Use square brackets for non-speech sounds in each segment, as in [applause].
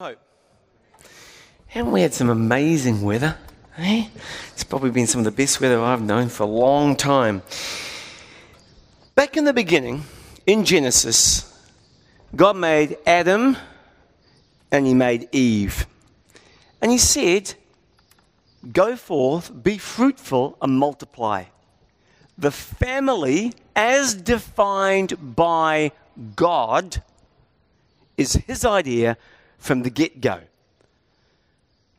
Hope. Haven't we had some amazing weather? Eh? It's probably been some of the best weather I've known for a long time. Back in the beginning, in Genesis, God made Adam and he made Eve. And he said, Go forth, be fruitful, and multiply. The family, as defined by God, is his idea from the get go.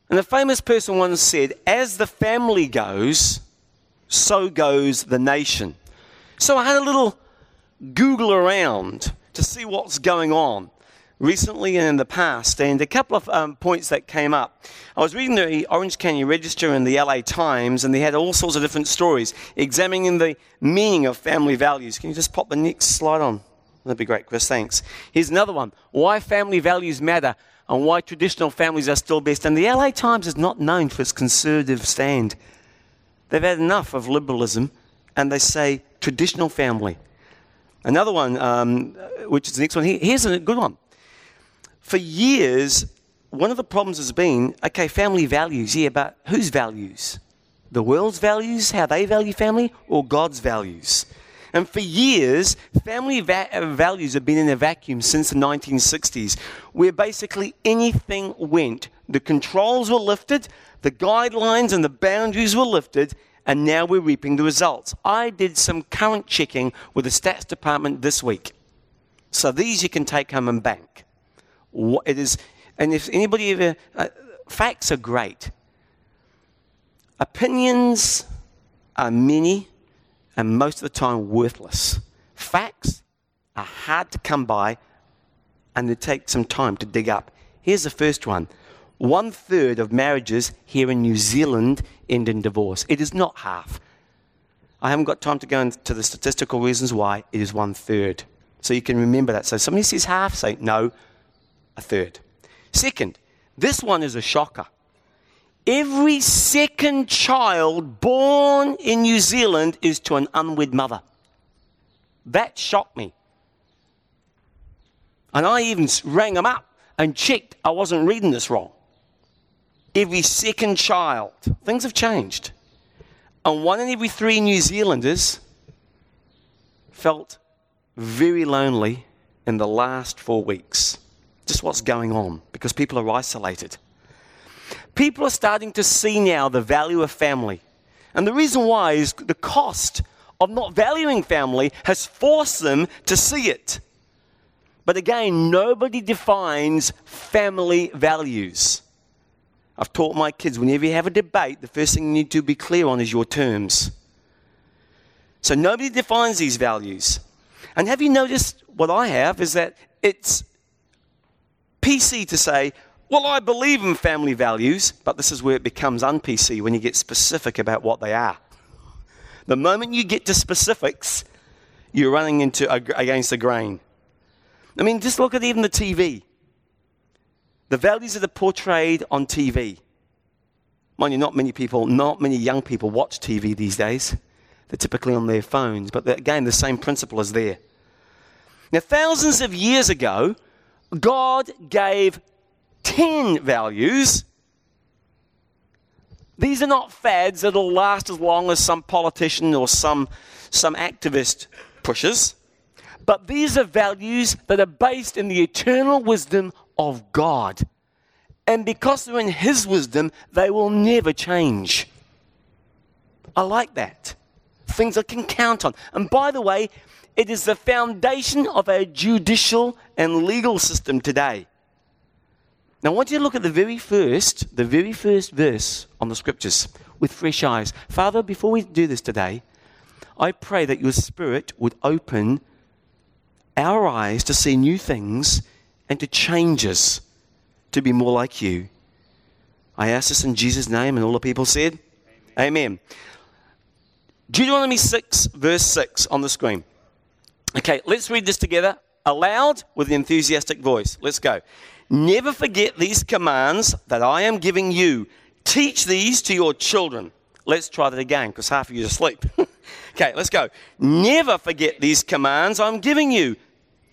And a famous person once said, As the family goes, so goes the nation. So I had a little Google around to see what's going on recently and in the past, and a couple of um, points that came up. I was reading the Orange County Register and the LA Times, and they had all sorts of different stories examining the meaning of family values. Can you just pop the next slide on? That'd be great, Chris. Thanks. Here's another one Why family values matter and why traditional families are still best. And the LA Times is not known for its conservative stand. They've had enough of liberalism and they say traditional family. Another one, um, which is the next one here, here's a good one. For years, one of the problems has been okay, family values, yeah, but whose values? The world's values, how they value family, or God's values? And for years, family va- uh, values have been in a vacuum since the 1960s, where basically anything went. The controls were lifted, the guidelines and the boundaries were lifted, and now we're reaping the results. I did some current checking with the stats department this week. So these you can take home and bank. It is, and if anybody ever, uh, facts are great. Opinions are many and most of the time worthless. Facts are hard to come by and they take some time to dig up. Here's the first one one third of marriages here in New Zealand end in divorce. It is not half. I haven't got time to go into the statistical reasons why. It is one third. So you can remember that. So somebody says half, say no, a third. Second, this one is a shocker. Every second child born in New Zealand is to an unwed mother. That shocked me. And I even rang them up and checked I wasn't reading this wrong. Every second child. Things have changed. And one in every three New Zealanders felt very lonely in the last four weeks. Just what's going on because people are isolated. People are starting to see now the value of family. And the reason why is the cost of not valuing family has forced them to see it. But again, nobody defines family values. I've taught my kids whenever you have a debate, the first thing you need to be clear on is your terms. So nobody defines these values. And have you noticed what I have is that it's PC to say, well, I believe in family values, but this is where it becomes un-PC when you get specific about what they are. The moment you get to specifics, you're running into against the grain. I mean, just look at even the TV. The values that are portrayed on TV. Mind you, not many people, not many young people watch TV these days. They're typically on their phones, but again, the same principle is there. Now, thousands of years ago, God gave 10 values. These are not fads that'll last as long as some politician or some, some activist pushes. But these are values that are based in the eternal wisdom of God. And because they're in His wisdom, they will never change. I like that. Things I can count on. And by the way, it is the foundation of our judicial and legal system today. Now, I want you to look at the very first, the very first verse on the scriptures with fresh eyes. Father, before we do this today, I pray that your Spirit would open our eyes to see new things and to change us to be more like you. I ask this in Jesus' name, and all the people said, Amen. Amen. Deuteronomy 6, verse 6 on the screen. Okay, let's read this together aloud with an enthusiastic voice. Let's go. Never forget these commands that I am giving you. Teach these to your children. Let's try that again because half of you are asleep. [laughs] okay, let's go. Never forget these commands I'm giving you.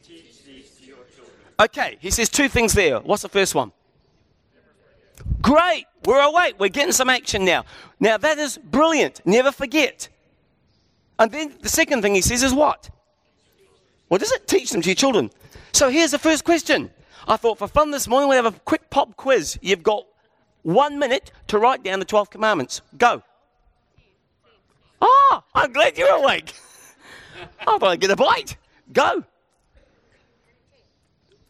Teach these to your children. Okay, he says two things there. What's the first one? Great. We're awake. We're getting some action now. Now, that is brilliant. Never forget. And then the second thing he says is what? What does it? Teach them to your children. So here's the first question. I thought for fun this morning we'd have a quick pop quiz. You've got one minute to write down the 12 commandments. Go. Ah, I'm glad you're awake. I thought I'd get a bite. Go.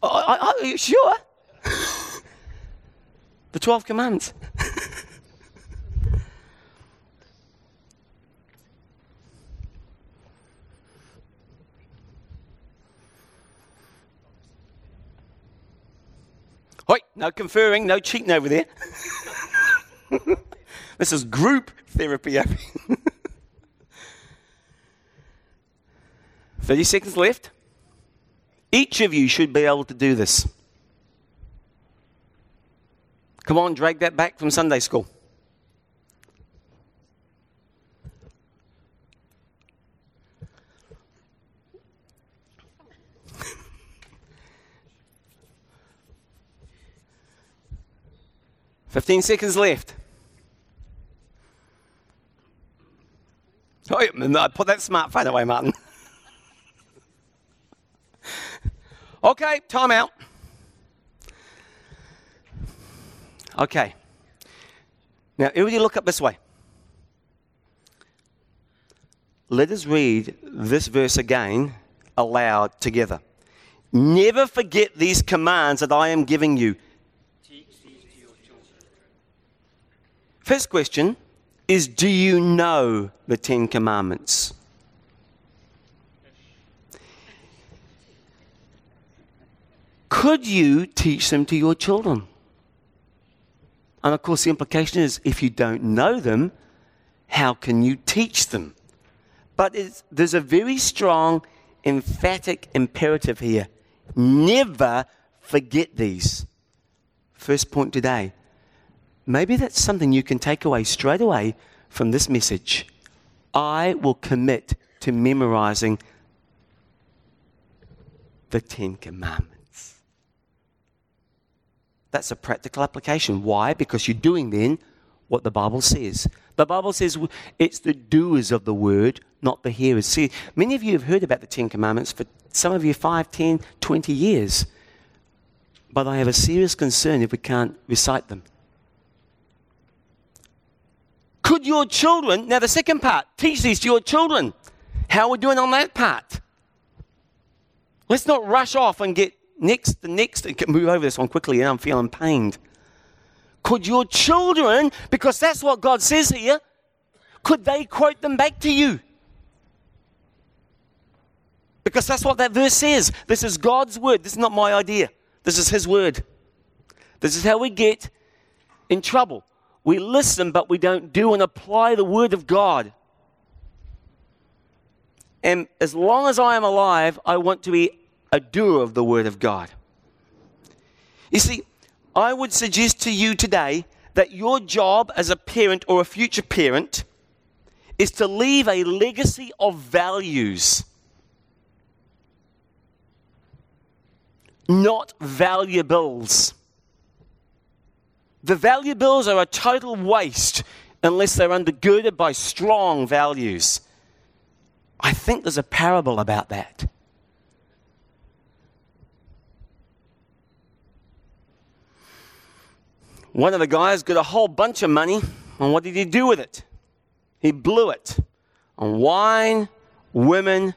Are you sure? [laughs] the 12 commandments. [laughs] Wait, no conferring, no cheating over there. [laughs] this is group therapy. [laughs] 30 seconds left. Each of you should be able to do this. Come on, drag that back from Sunday school. Fifteen seconds left. Oh, I put that smartphone away, Martin. [laughs] Okay, time out. Okay. Now, everybody look up this way. Let us read this verse again aloud together. Never forget these commands that I am giving you. First question is Do you know the Ten Commandments? Could you teach them to your children? And of course, the implication is if you don't know them, how can you teach them? But there's a very strong, emphatic imperative here. Never forget these. First point today. Maybe that's something you can take away straight away from this message. I will commit to memorizing the Ten Commandments. That's a practical application. Why? Because you're doing then what the Bible says. The Bible says it's the doers of the word, not the hearers. See, many of you have heard about the Ten Commandments for some of you 5, 10, 20 years. But I have a serious concern if we can't recite them. Could your children, now the second part, teach these to your children? How are we doing on that part? Let's not rush off and get Next, the next, and move over this one quickly, and I'm feeling pained. Could your children, because that's what God says here, could they quote them back to you? Because that's what that verse says. This is God's word. This is not my idea. This is His word. This is how we get in trouble. We listen, but we don't do and apply the word of God. And as long as I am alive, I want to be a doer of the Word of God. You see, I would suggest to you today that your job as a parent or a future parent is to leave a legacy of values, not valuables. The valuables are a total waste unless they're undergirded by strong values. I think there's a parable about that. One of the guys got a whole bunch of money, and what did he do with it? He blew it on wine, women,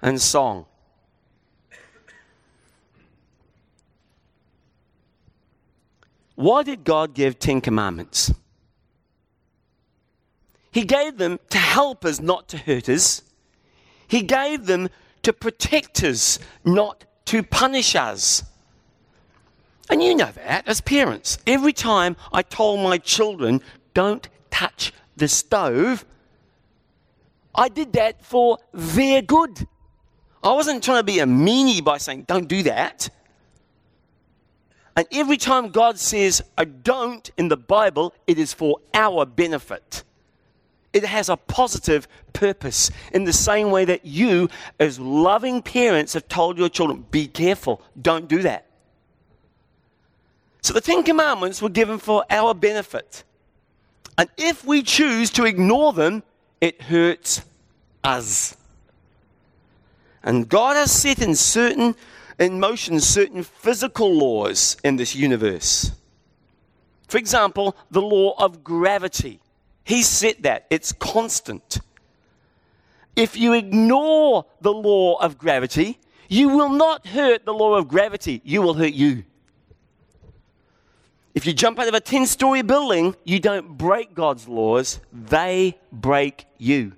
and song. Why did God give Ten Commandments? He gave them to help us, not to hurt us. He gave them to protect us, not to punish us. And you know that as parents. Every time I told my children, don't touch the stove, I did that for their good. I wasn't trying to be a meanie by saying, don't do that. And every time God says a don't in the Bible, it is for our benefit. It has a positive purpose in the same way that you, as loving parents, have told your children, be careful, don't do that. So the Ten Commandments were given for our benefit. And if we choose to ignore them, it hurts us. And God has set in certain in motion certain physical laws in this universe. For example, the law of gravity. He set that, it's constant. If you ignore the law of gravity, you will not hurt the law of gravity, you will hurt you. If you jump out of a 10 story building, you don't break God's laws, they break you.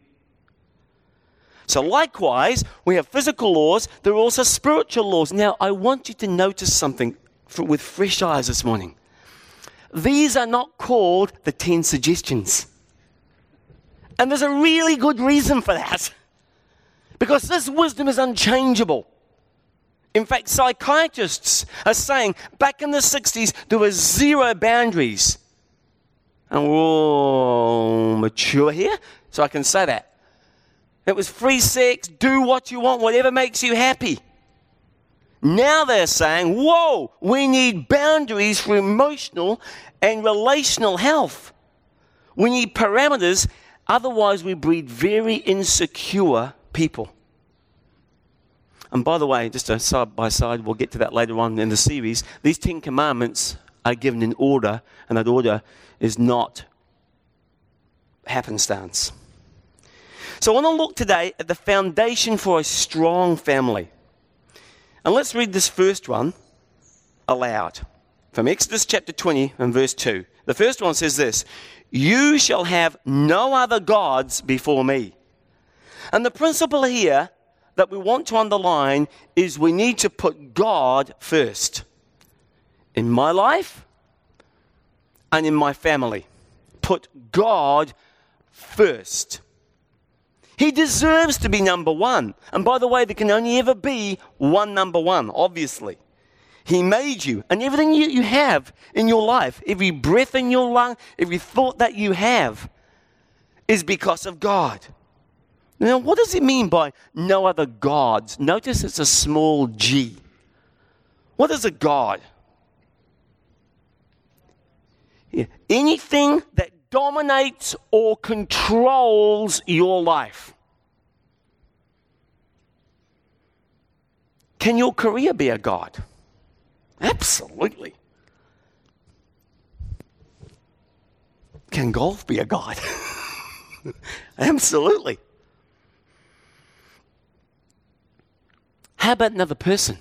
So, likewise, we have physical laws, there are also spiritual laws. Now, I want you to notice something for, with fresh eyes this morning. These are not called the 10 suggestions. And there's a really good reason for that. Because this wisdom is unchangeable. In fact, psychiatrists are saying back in the 60s there were zero boundaries. And we're all mature here, so I can say that. It was free sex, do what you want, whatever makes you happy. Now they're saying, whoa, we need boundaries for emotional and relational health. We need parameters, otherwise, we breed very insecure people. And by the way, just a side by side, we'll get to that later on in the series. These Ten Commandments are given in order, and that order is not happenstance. So I want to look today at the foundation for a strong family. And let's read this first one aloud from Exodus chapter 20 and verse 2. The first one says this You shall have no other gods before me. And the principle here that we want to underline is we need to put God first in my life and in my family. Put God first. He deserves to be number one. And by the way, there can only ever be one number one, obviously. He made you, and everything you, you have in your life, every breath in your lung, every thought that you have, is because of God. Now, what does it mean by no other gods? Notice it's a small g. What is a God? Yeah. Anything that dominates or controls your life. Can your career be a God? Absolutely. Can golf be a God? [laughs] Absolutely. How about another person?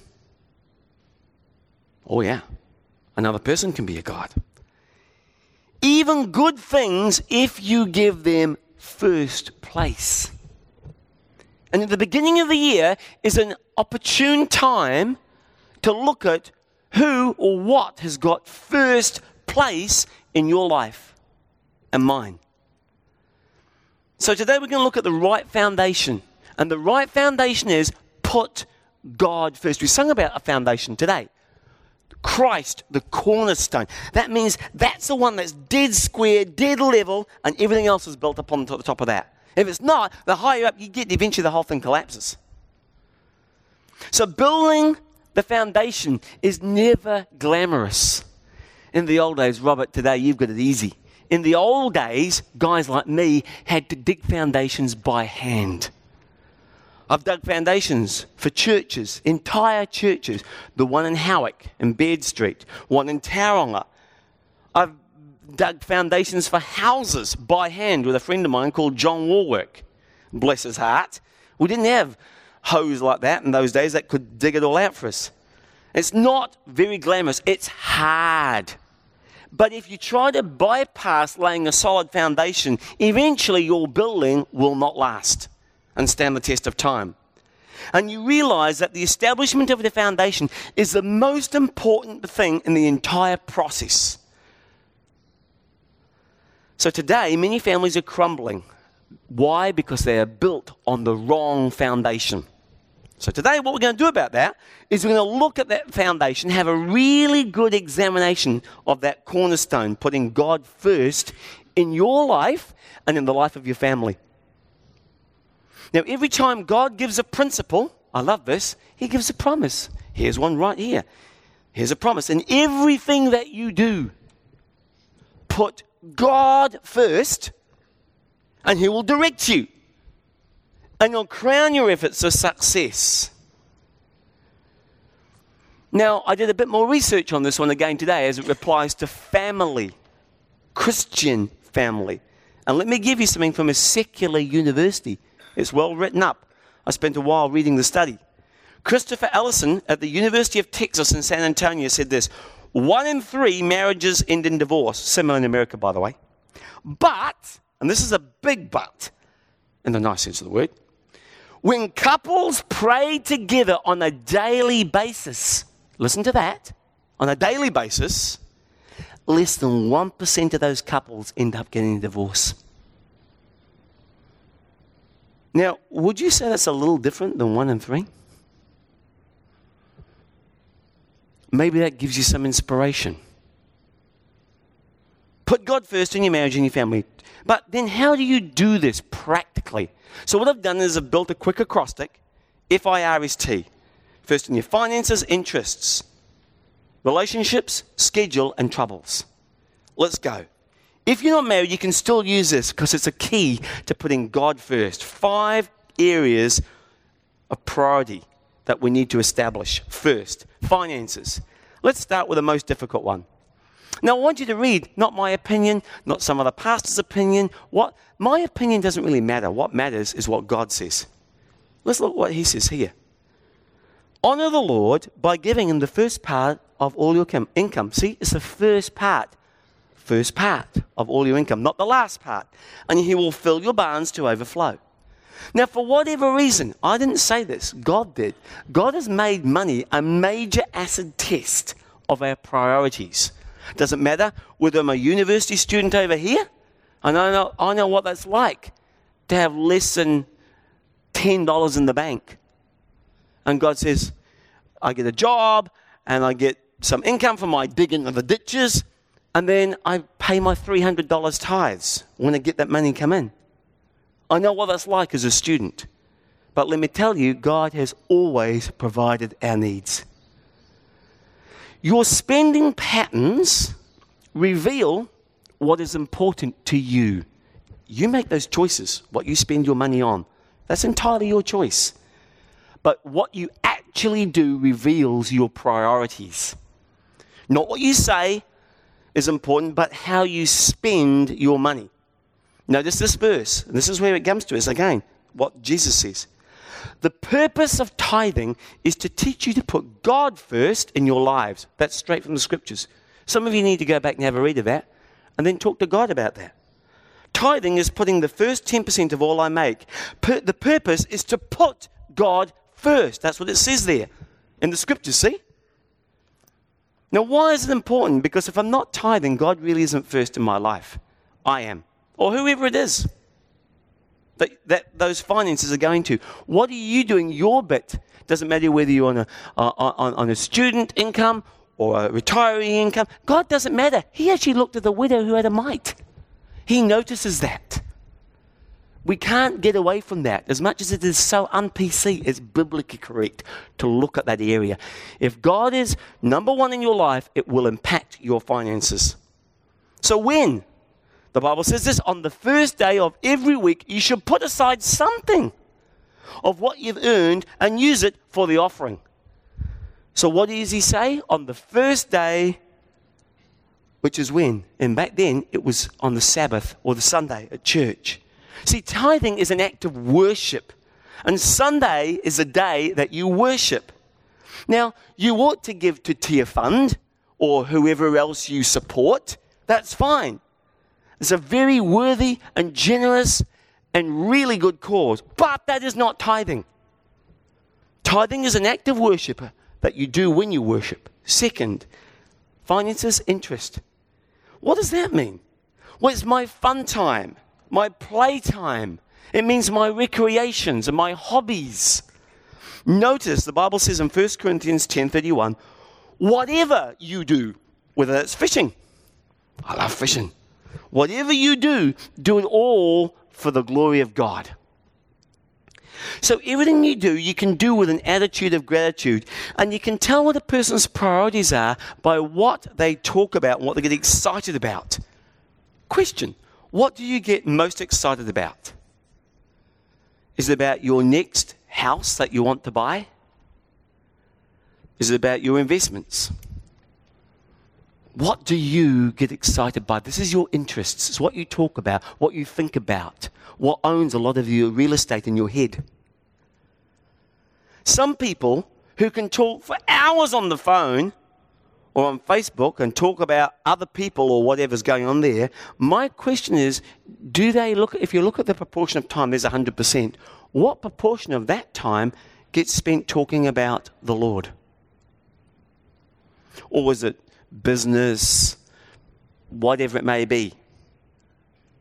Oh, yeah. Another person can be a God even good things if you give them first place. And at the beginning of the year is an opportune time to look at who or what has got first place in your life and mine. So today we're going to look at the right foundation. And the right foundation is put God first. We sung about a foundation today. Christ, the cornerstone. That means that's the one that's dead square, dead level, and everything else is built up on the top of that. If it's not, the higher up you get, eventually the whole thing collapses. So building the foundation is never glamorous. In the old days, Robert, today you've got it easy. In the old days, guys like me had to dig foundations by hand. I've dug foundations for churches, entire churches. The one in Howick in Baird Street, one in Tauranga. I've dug foundations for houses by hand with a friend of mine called John Warwick. Bless his heart. We didn't have hoes like that in those days that could dig it all out for us. It's not very glamorous, it's hard. But if you try to bypass laying a solid foundation, eventually your building will not last and stand the test of time. And you realize that the establishment of the foundation is the most important thing in the entire process. So today, many families are crumbling. Why? Because they are built on the wrong foundation. So today, what we're going to do about that is we're going to look at that foundation, have a really good examination of that cornerstone, putting God first in your life and in the life of your family. Now, every time God gives a principle, I love this, He gives a promise. Here's one right here. Here's a promise. In everything that you do, put God first, and He will direct you. And He'll crown your efforts with success. Now, I did a bit more research on this one again today as it applies to family, Christian family. And let me give you something from a secular university. It's well written up. I spent a while reading the study. Christopher Ellison at the University of Texas in San Antonio said this One in three marriages end in divorce, similar in America, by the way. But, and this is a big but, in the nice sense of the word, when couples pray together on a daily basis, listen to that, on a daily basis, less than 1% of those couples end up getting a divorce. Now, would you say that's a little different than one and three? Maybe that gives you some inspiration. Put God first in your marriage and your family. But then, how do you do this practically? So, what I've done is I've built a quick acrostic F I R S T. First in your finances, interests, relationships, schedule, and troubles. Let's go. If you're not married, you can still use this because it's a key to putting God first. Five areas of priority that we need to establish first finances. Let's start with the most difficult one. Now, I want you to read not my opinion, not some other pastor's opinion. What my opinion doesn't really matter. What matters is what God says. Let's look what he says here. Honor the Lord by giving him the first part of all your income. See, it's the first part first part of all your income, not the last part. And he will fill your barns to overflow. Now, for whatever reason, I didn't say this, God did. God has made money a major acid test of our priorities. Doesn't matter whether I'm a university student over here, and I know, I know what that's like to have less than $10 in the bank. And God says, I get a job and I get some income from my digging of the ditches, and then I pay my $300 tithes when I get that money come in. I know what that's like as a student. But let me tell you, God has always provided our needs. Your spending patterns reveal what is important to you. You make those choices, what you spend your money on. That's entirely your choice. But what you actually do reveals your priorities. Not what you say, is important, but how you spend your money. Notice this verse. This is where it comes to us again, what Jesus says. The purpose of tithing is to teach you to put God first in your lives. That's straight from the scriptures. Some of you need to go back and have a read of that and then talk to God about that. Tithing is putting the first 10% of all I make. The purpose is to put God first. That's what it says there in the scriptures, see? Now, why is it important? Because if I'm not tithing, God really isn't first in my life. I am. Or whoever it is that, that those finances are going to. What are you doing your bit? Doesn't matter whether you're on a, uh, on, on a student income or a retiree income. God doesn't matter. He actually looked at the widow who had a mite. He notices that. We can't get away from that. As much as it is so un PC, it's biblically correct to look at that area. If God is number one in your life, it will impact your finances. So, when? The Bible says this on the first day of every week, you should put aside something of what you've earned and use it for the offering. So, what does he say? On the first day, which is when? And back then, it was on the Sabbath or the Sunday at church. See, tithing is an act of worship, and Sunday is a day that you worship. Now, you ought to give to Tear Fund or whoever else you support. That's fine. It's a very worthy and generous and really good cause, but that is not tithing. Tithing is an act of worship that you do when you worship. Second, finances interest. What does that mean? Well, it's my fun time my playtime. It means my recreations and my hobbies. Notice the Bible says in 1 Corinthians 10:31, whatever you do, whether that's fishing. I love fishing. Whatever you do, do it all for the glory of God. So everything you do, you can do with an attitude of gratitude. And you can tell what a person's priorities are by what they talk about and what they get excited about. Question What do you get most excited about? Is it about your next house that you want to buy? Is it about your investments? What do you get excited by? This is your interests. It's what you talk about, what you think about, what owns a lot of your real estate in your head. Some people who can talk for hours on the phone or on Facebook and talk about other people or whatever's going on there, my question is do they look, if you look at the proportion of time, there's 100%, what proportion of that time gets spent talking about the Lord? Or was it business, whatever it may be?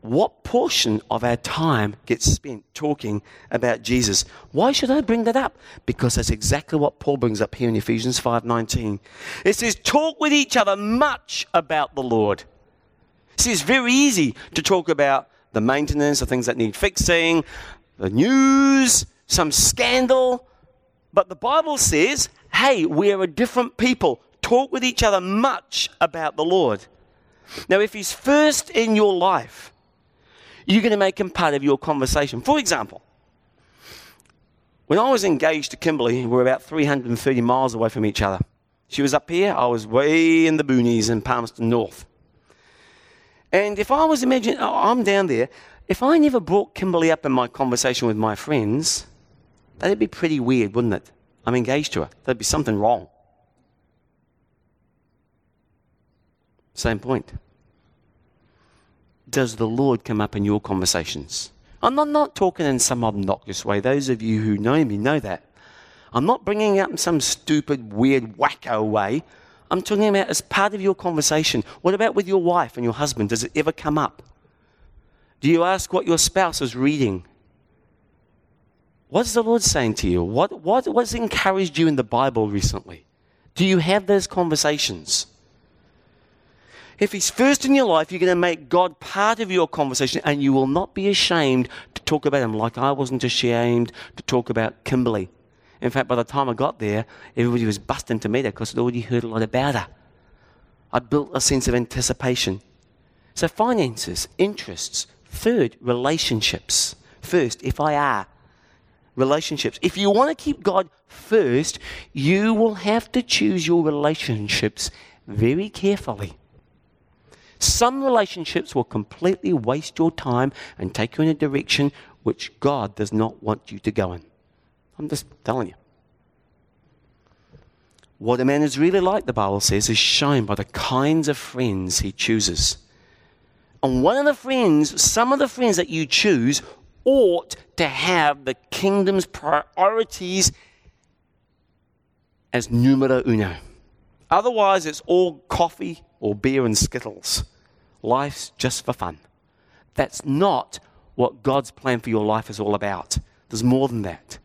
What portion of our time gets spent talking about Jesus? Why should I bring that up? Because that's exactly what Paul brings up here in Ephesians 5:19. It says talk with each other much about the Lord. See, it's very easy to talk about the maintenance, the things that need fixing, the news, some scandal, but the Bible says, "Hey, we are a different people. Talk with each other much about the Lord." Now, if he's first in your life, you're going to make him part of your conversation. For example, when I was engaged to Kimberly, we were about 330 miles away from each other. She was up here, I was way in the boonies in Palmerston North. And if I was imagining, oh, I'm down there, if I never brought Kimberly up in my conversation with my friends, that'd be pretty weird, wouldn't it? I'm engaged to her. There'd be something wrong. Same point does the Lord come up in your conversations? I'm not, not talking in some obnoxious way. Those of you who know me know that. I'm not bringing up in some stupid, weird, wacko way. I'm talking about as part of your conversation. What about with your wife and your husband? Does it ever come up? Do you ask what your spouse is reading? What's the Lord saying to you? What, what, what's encouraged you in the Bible recently? Do you have those conversations? If He's first in your life, you're going to make God part of your conversation and you will not be ashamed to talk about Him like I wasn't ashamed to talk about Kimberly. In fact, by the time I got there, everybody was busting to meet her because they'd already heard a lot about her. I built a sense of anticipation. So, finances, interests. Third, relationships. First, if I are relationships. If you want to keep God first, you will have to choose your relationships very carefully. Some relationships will completely waste your time and take you in a direction which God does not want you to go in. I'm just telling you. What a man is really like, the Bible says, is shown by the kinds of friends he chooses. And one of the friends, some of the friends that you choose, ought to have the kingdom's priorities as numero uno. Otherwise, it's all coffee or beer and skittles. Life's just for fun. That's not what God's plan for your life is all about. There's more than that.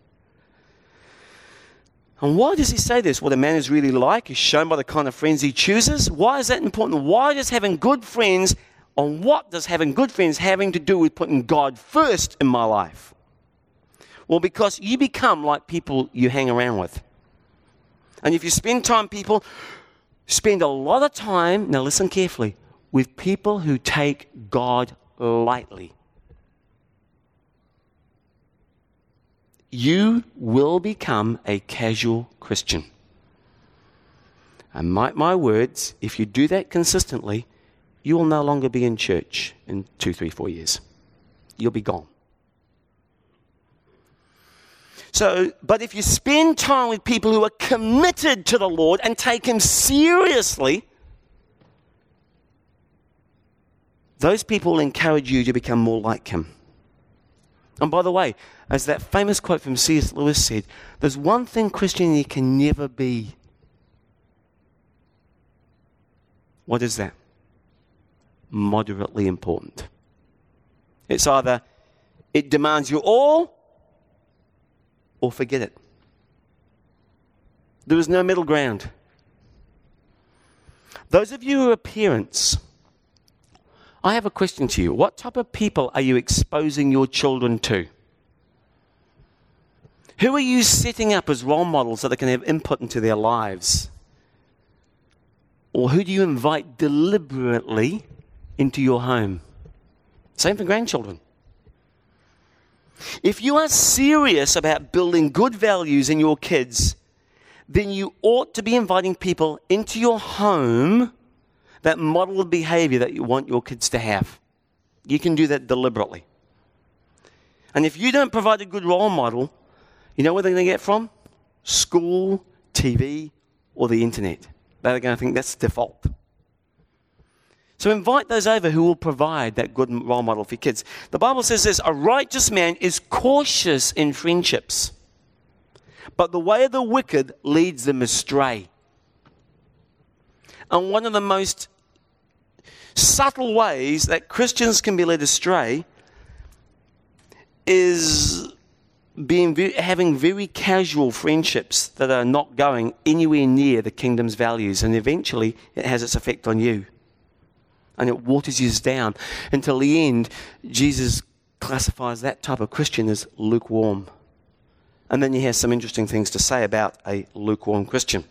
And why does he say this? What a man is really like is shown by the kind of friends he chooses. Why is that important? Why does having good friends, on what does having good friends having to do with putting God first in my life? Well, because you become like people you hang around with. And if you spend time, people spend a lot of time, now listen carefully, with people who take God lightly. You will become a casual Christian. And mark my words, if you do that consistently, you will no longer be in church in two, three, four years. You'll be gone. So, but if you spend time with people who are committed to the Lord and take Him seriously, those people encourage you to become more like him. And by the way, as that famous quote from C.S. Lewis said, there's one thing Christianity can never be. What is that? Moderately important. It's either it demands you all or forget it. There is no middle ground. Those of you who are parents, I have a question to you. What type of people are you exposing your children to? Who are you setting up as role models so they can have input into their lives? Or who do you invite deliberately into your home? Same for grandchildren. If you are serious about building good values in your kids, then you ought to be inviting people into your home that model of behavior that you want your kids to have. You can do that deliberately. And if you don't provide a good role model, you know where they're going to get from? School, TV, or the internet. They're going to think that's default. So invite those over who will provide that good role model for your kids. The Bible says this a righteous man is cautious in friendships, but the way of the wicked leads them astray. And one of the most subtle ways that Christians can be led astray is being having very casual friendships that are not going anywhere near the kingdom's values, and eventually it has its effect on you and it waters you down until the end, Jesus classifies that type of Christian as lukewarm. And then he has some interesting things to say about a lukewarm Christian.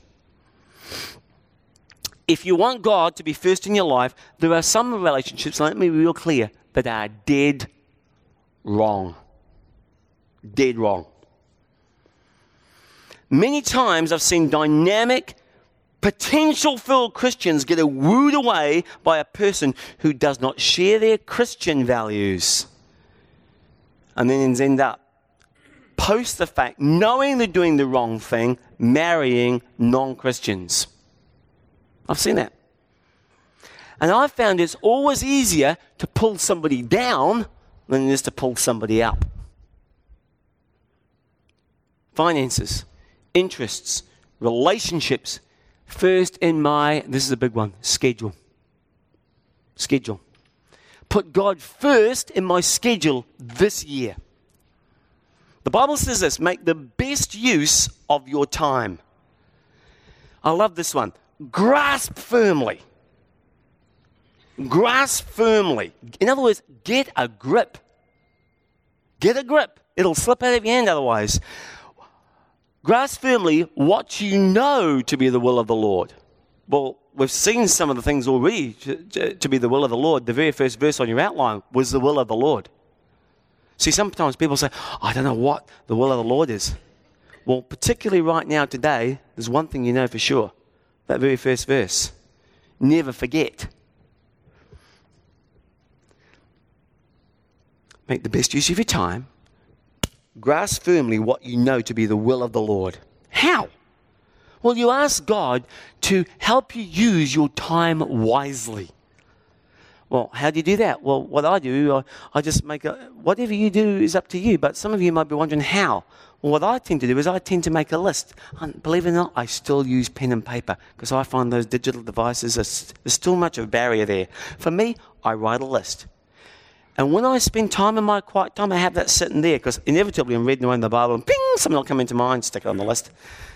If you want God to be first in your life, there are some relationships, let me be real clear, that are dead wrong. Dead wrong. Many times I've seen dynamic potential filled Christians get wooed away by a person who does not share their Christian values and then end up post the fact, knowing they're doing the wrong thing, marrying non Christians. I've seen that. And I've found it's always easier to pull somebody down than it is to pull somebody up. Finances, interests, relationships, First in my, this is a big one, schedule. Schedule. Put God first in my schedule this year. The Bible says this make the best use of your time. I love this one. Grasp firmly. Grasp firmly. In other words, get a grip. Get a grip. It'll slip out of your hand otherwise. Grasp firmly what you know to be the will of the Lord. Well, we've seen some of the things already to, to, be the will of the Lord. The very first verse on your outline was the will of the Lord. See, sometimes people say, I don't know what the will of the Lord is. Well, particularly right now, today, there's one thing you know for sure that very first verse. Never forget. Make the best use of your time grasp firmly what you know to be the will of the Lord. How? Well, you ask God to help you use your time wisely. Well, how do you do that? Well, what I do, I, just make a, whatever you do is up to you, but some of you might be wondering how. Well, what I tend to do is I tend to make a list. And believe it or not, I still use pen and paper because I find those digital devices, are, there's still much of a barrier there. For me, I write a list. And when I spend time in my quiet time, I have that sitting there because inevitably I'm reading away in the Bible and ping, something will come into mind, stick it on the list.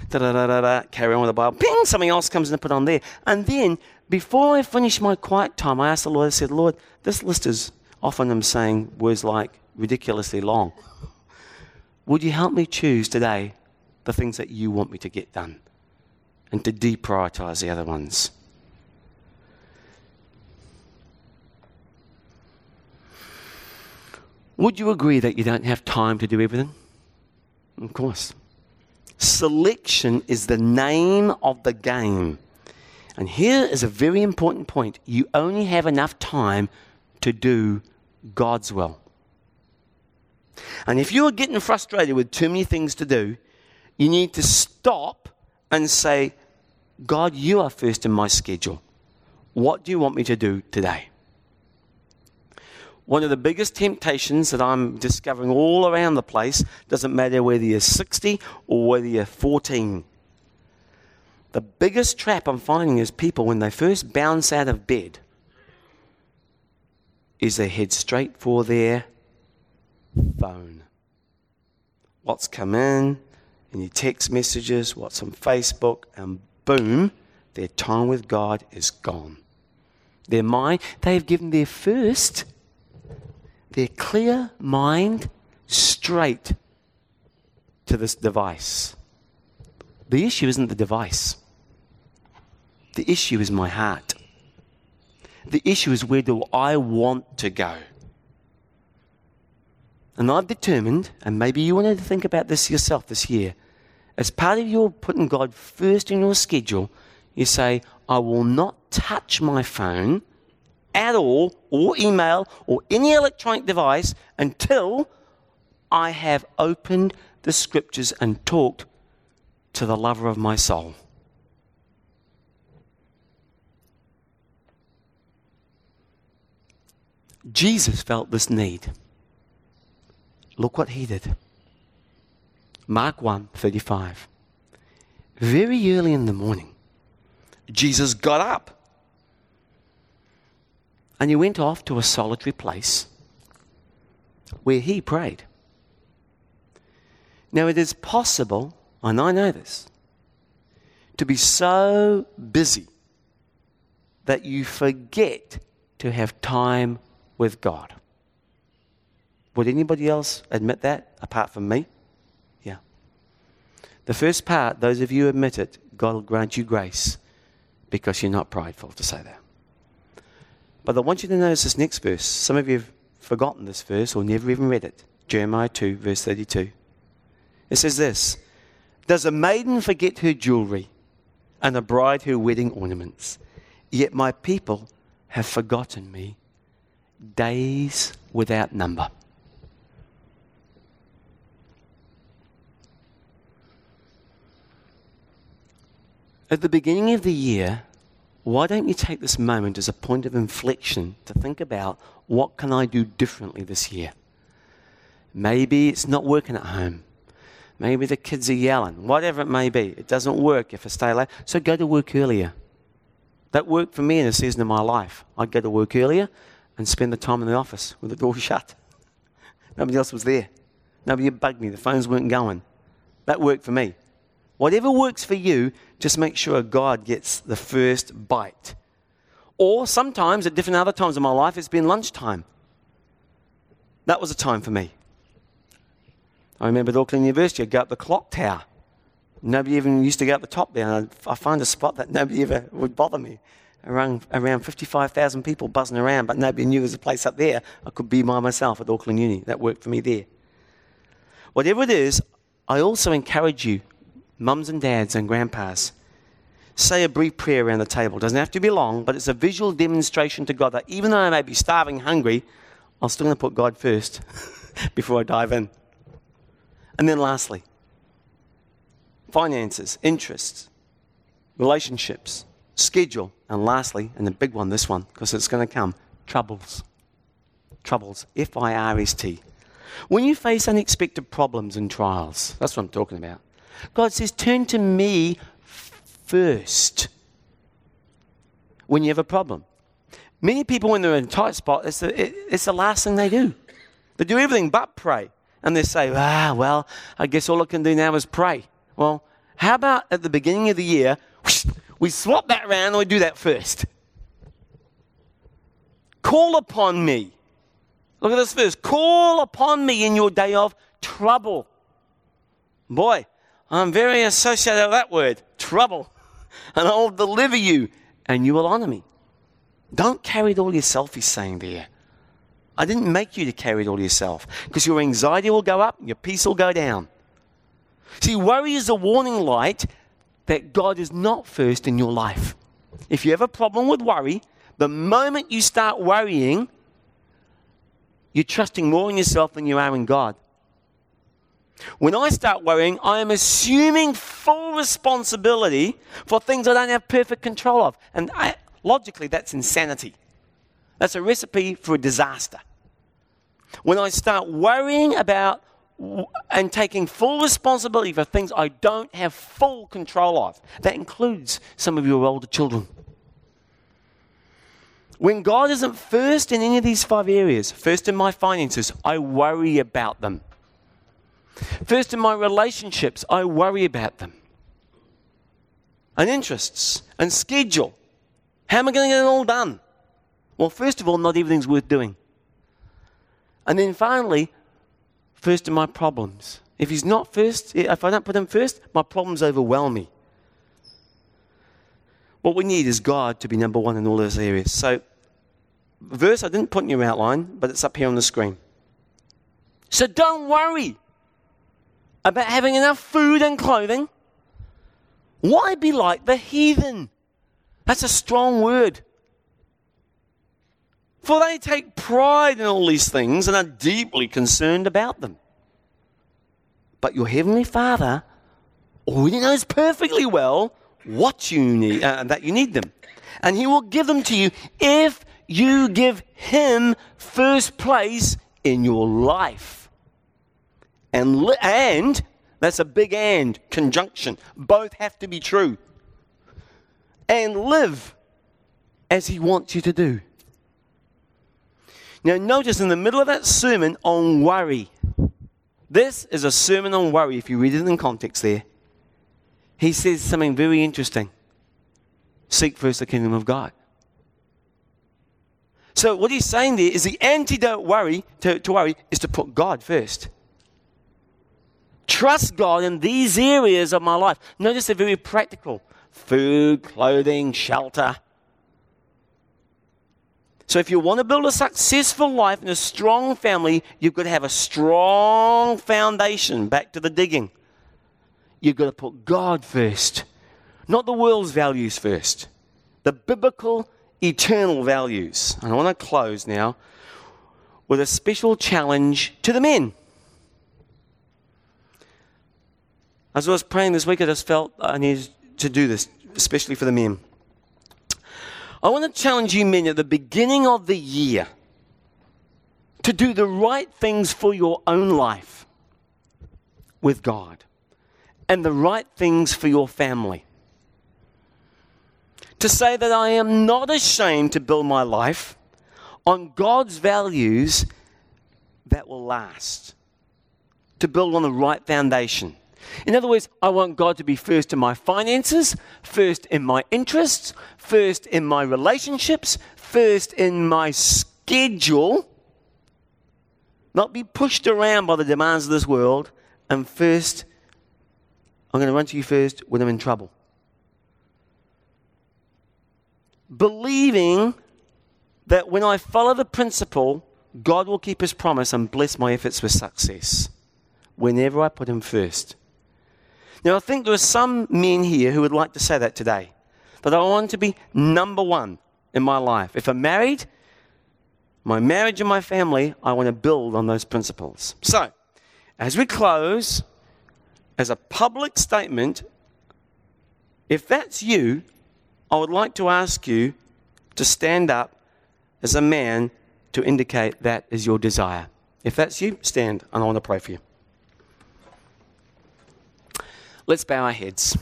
Da da da da da, carry on with the Bible. Ping, something else comes in and put on there. And then before I finish my quiet time, I ask the Lord, I said, Lord, this list is often I'm saying words like ridiculously long. Would you help me choose today the things that you want me to get done and to deprioritize the other ones? Would you agree that you don't have time to do everything? Of course. Selection is the name of the game. And here is a very important point you only have enough time to do God's will. And if you're getting frustrated with too many things to do, you need to stop and say, God, you are first in my schedule. What do you want me to do today? One of the biggest temptations that I'm discovering all around the place doesn't matter whether you're 60 or whether you're 14. The biggest trap I'm finding is people, when they first bounce out of bed, is they head straight for their phone. What's come in, any text messages, what's on Facebook, and boom, their time with God is gone. Their mind, they have given their first their clear mind straight to this device. The issue isn't the device, the issue is my heart. The issue is where do I want to go? And I've determined, and maybe you want to think about this yourself this year, as part of your putting God first in your schedule, you say, I will not touch my phone at all, or email, or any electronic device until I have opened the scriptures and talked to the lover of my soul. Jesus felt this need. Look what he did. Mark 1 35. Very early in the morning, Jesus got up and he went off to a solitary place where he prayed. Now, it is possible, and I know this, to be so busy that you forget to have time with God. Would anybody else admit that apart from me? Yeah. The first part, those of you who admit it, God will grant you grace because you're not prideful to say that. But I want you to notice this next verse. Some of you have forgotten this verse or never even read it. Jeremiah 2, verse 32. It says this Does a maiden forget her jewelry and a bride her wedding ornaments? Yet my people have forgotten me days without number. At the beginning of the year, why don't you take this moment as a point of inflection to think about what can I do differently this year? Maybe it's not working at home. Maybe the kids are yelling. Whatever it may be, it doesn't work if I stay late. So go to work earlier. That worked for me in a season of my life. I'd go to work earlier and spend the time in the office with the door [laughs] shut. Nobody else was there. Nobody bugged me. The phones weren't going. That worked for me. Whatever works for you, just make sure God gets the first bite. Or sometimes, at different other times in my life, it's been lunchtime. That was a time for me. I remember at Auckland University, I'd go up the clock tower. Nobody even used to go up the top there. And I find a spot that [laughs] nobody ever would bother me. Around, around 55,000 people buzzing around, but nobody knew there was a place up there. I could be by myself at Auckland Uni. That worked for me there. Whatever it is, I also encourage you mums and dads and grandpas, say a brief prayer around the table. Doesn't have to be long, but it's a visual demonstration to God that even though I may be starving, hungry, I'm still going to put God first [laughs] before I dive in. And then lastly, finances, interests, relationships, schedule, and lastly, and the big one, this one, because it's going to come, troubles. Troubles. F I R S T. When you face unexpected problems and trials, that's what I'm talking about. God says, turn to me first when you have a problem. Many people, when they're in a tight spot, it's the, it's the last thing they do. They do everything but pray. And they say, ah, well, I guess all I can do now is pray. Well, how about at the beginning of the year, we swap that around and we do that first? Call upon me. Look at this verse. Call upon me in your day of trouble. Boy, I'm very associated with that word, trouble. And I'll deliver you, and you will honor me. Don't carry it all yourself, he's saying there. I didn't make you to carry it all yourself because your anxiety will go up, your peace will go down. See, worry is a warning light that God is not first in your life. If you have a problem with worry, the moment you start worrying, you're trusting more in yourself than you are in God. When I start worrying, I am assuming full responsibility for things I don't have perfect control of. And I, logically, that's insanity. That's a recipe for a disaster. When I start worrying about and taking full responsibility for things I don't have full control of, that includes some of your older children. When God isn't first in any of these five areas, first in my finances, I worry about them. First, in my relationships, I worry about them. And interests and schedule. How am I going to get it all done? Well, first of all, not everything's worth doing. And then finally, first in my problems. If he's not first, if I don't put him first, my problems overwhelm me. What we need is God to be number one in all those areas. So, verse I didn't put in your outline, but it's up here on the screen. So don't worry about having enough food and clothing. Why be like the heathen? That's a strong word. For they take pride in all these things and are deeply concerned about them. But your heavenly Father already knows perfectly well what you need, uh, that you need them. And He will give them to you if you give Him first place in your life. And, li- and that's a big and conjunction. Both have to be true. And live as He wants you to do. Now, notice in the middle of that sermon on worry, this is a sermon on worry, if you read it in context there. He says something very interesting Seek first the kingdom of God. So, what he's saying there is the antidote worry, to, to worry is to put God first. Trust God in these areas of my life. Notice they're very practical food, clothing, shelter. So, if you want to build a successful life and a strong family, you've got to have a strong foundation. Back to the digging. You've got to put God first, not the world's values first. The biblical, eternal values. And I want to close now with a special challenge to the men. As I was praying this week, I just felt I needed to do this, especially for the men. I want to challenge you, men, at the beginning of the year to do the right things for your own life with God and the right things for your family. To say that I am not ashamed to build my life on God's values that will last, to build on the right foundation. In other words, I want God to be first in my finances, first in my interests, first in my relationships, first in my schedule, not be pushed around by the demands of this world, and first, I'm going to run to you first when I'm in trouble. Believing that when I follow the principle, God will keep his promise and bless my efforts with success whenever I put him first. Now, I think there are some men here who would like to say that today. That I want to be number one in my life. If I'm married, my marriage and my family, I want to build on those principles. So, as we close, as a public statement, if that's you, I would like to ask you to stand up as a man to indicate that is your desire. If that's you, stand and I want to pray for you. Let's bow our heads.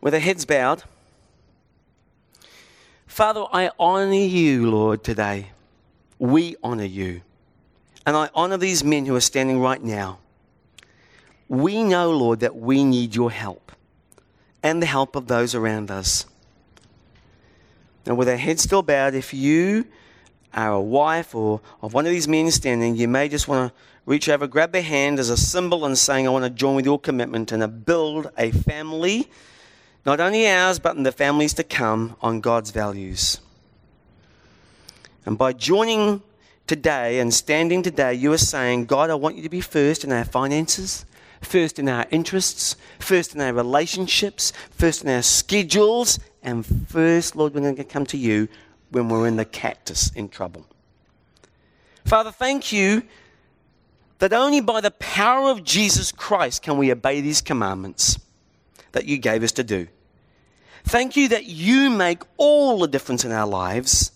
With our heads bowed, Father, I honor you, Lord, today. We honor you. And I honor these men who are standing right now. We know, Lord, that we need your help and the help of those around us. And with our heads still bowed, if you are a wife or of one of these men standing, you may just want to reach over, grab their hand as a symbol and saying, I want to join with your commitment and build a family, not only ours, but in the families to come on God's values. And by joining today and standing today, you are saying, God, I want you to be first in our finances, first in our interests, first in our relationships, first in our schedules, and first, Lord, we're going to come to you when we're in the cactus in trouble. Father, thank you that only by the power of Jesus Christ can we obey these commandments that you gave us to do. Thank you that you make all the difference in our lives.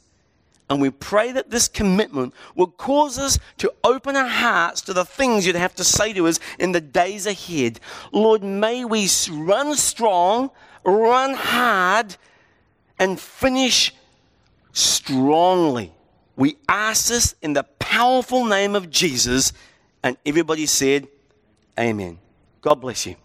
And we pray that this commitment will cause us to open our hearts to the things you'd have to say to us in the days ahead. Lord, may we run strong, run hard, and finish strongly. We ask this in the powerful name of Jesus. And everybody said, Amen. God bless you.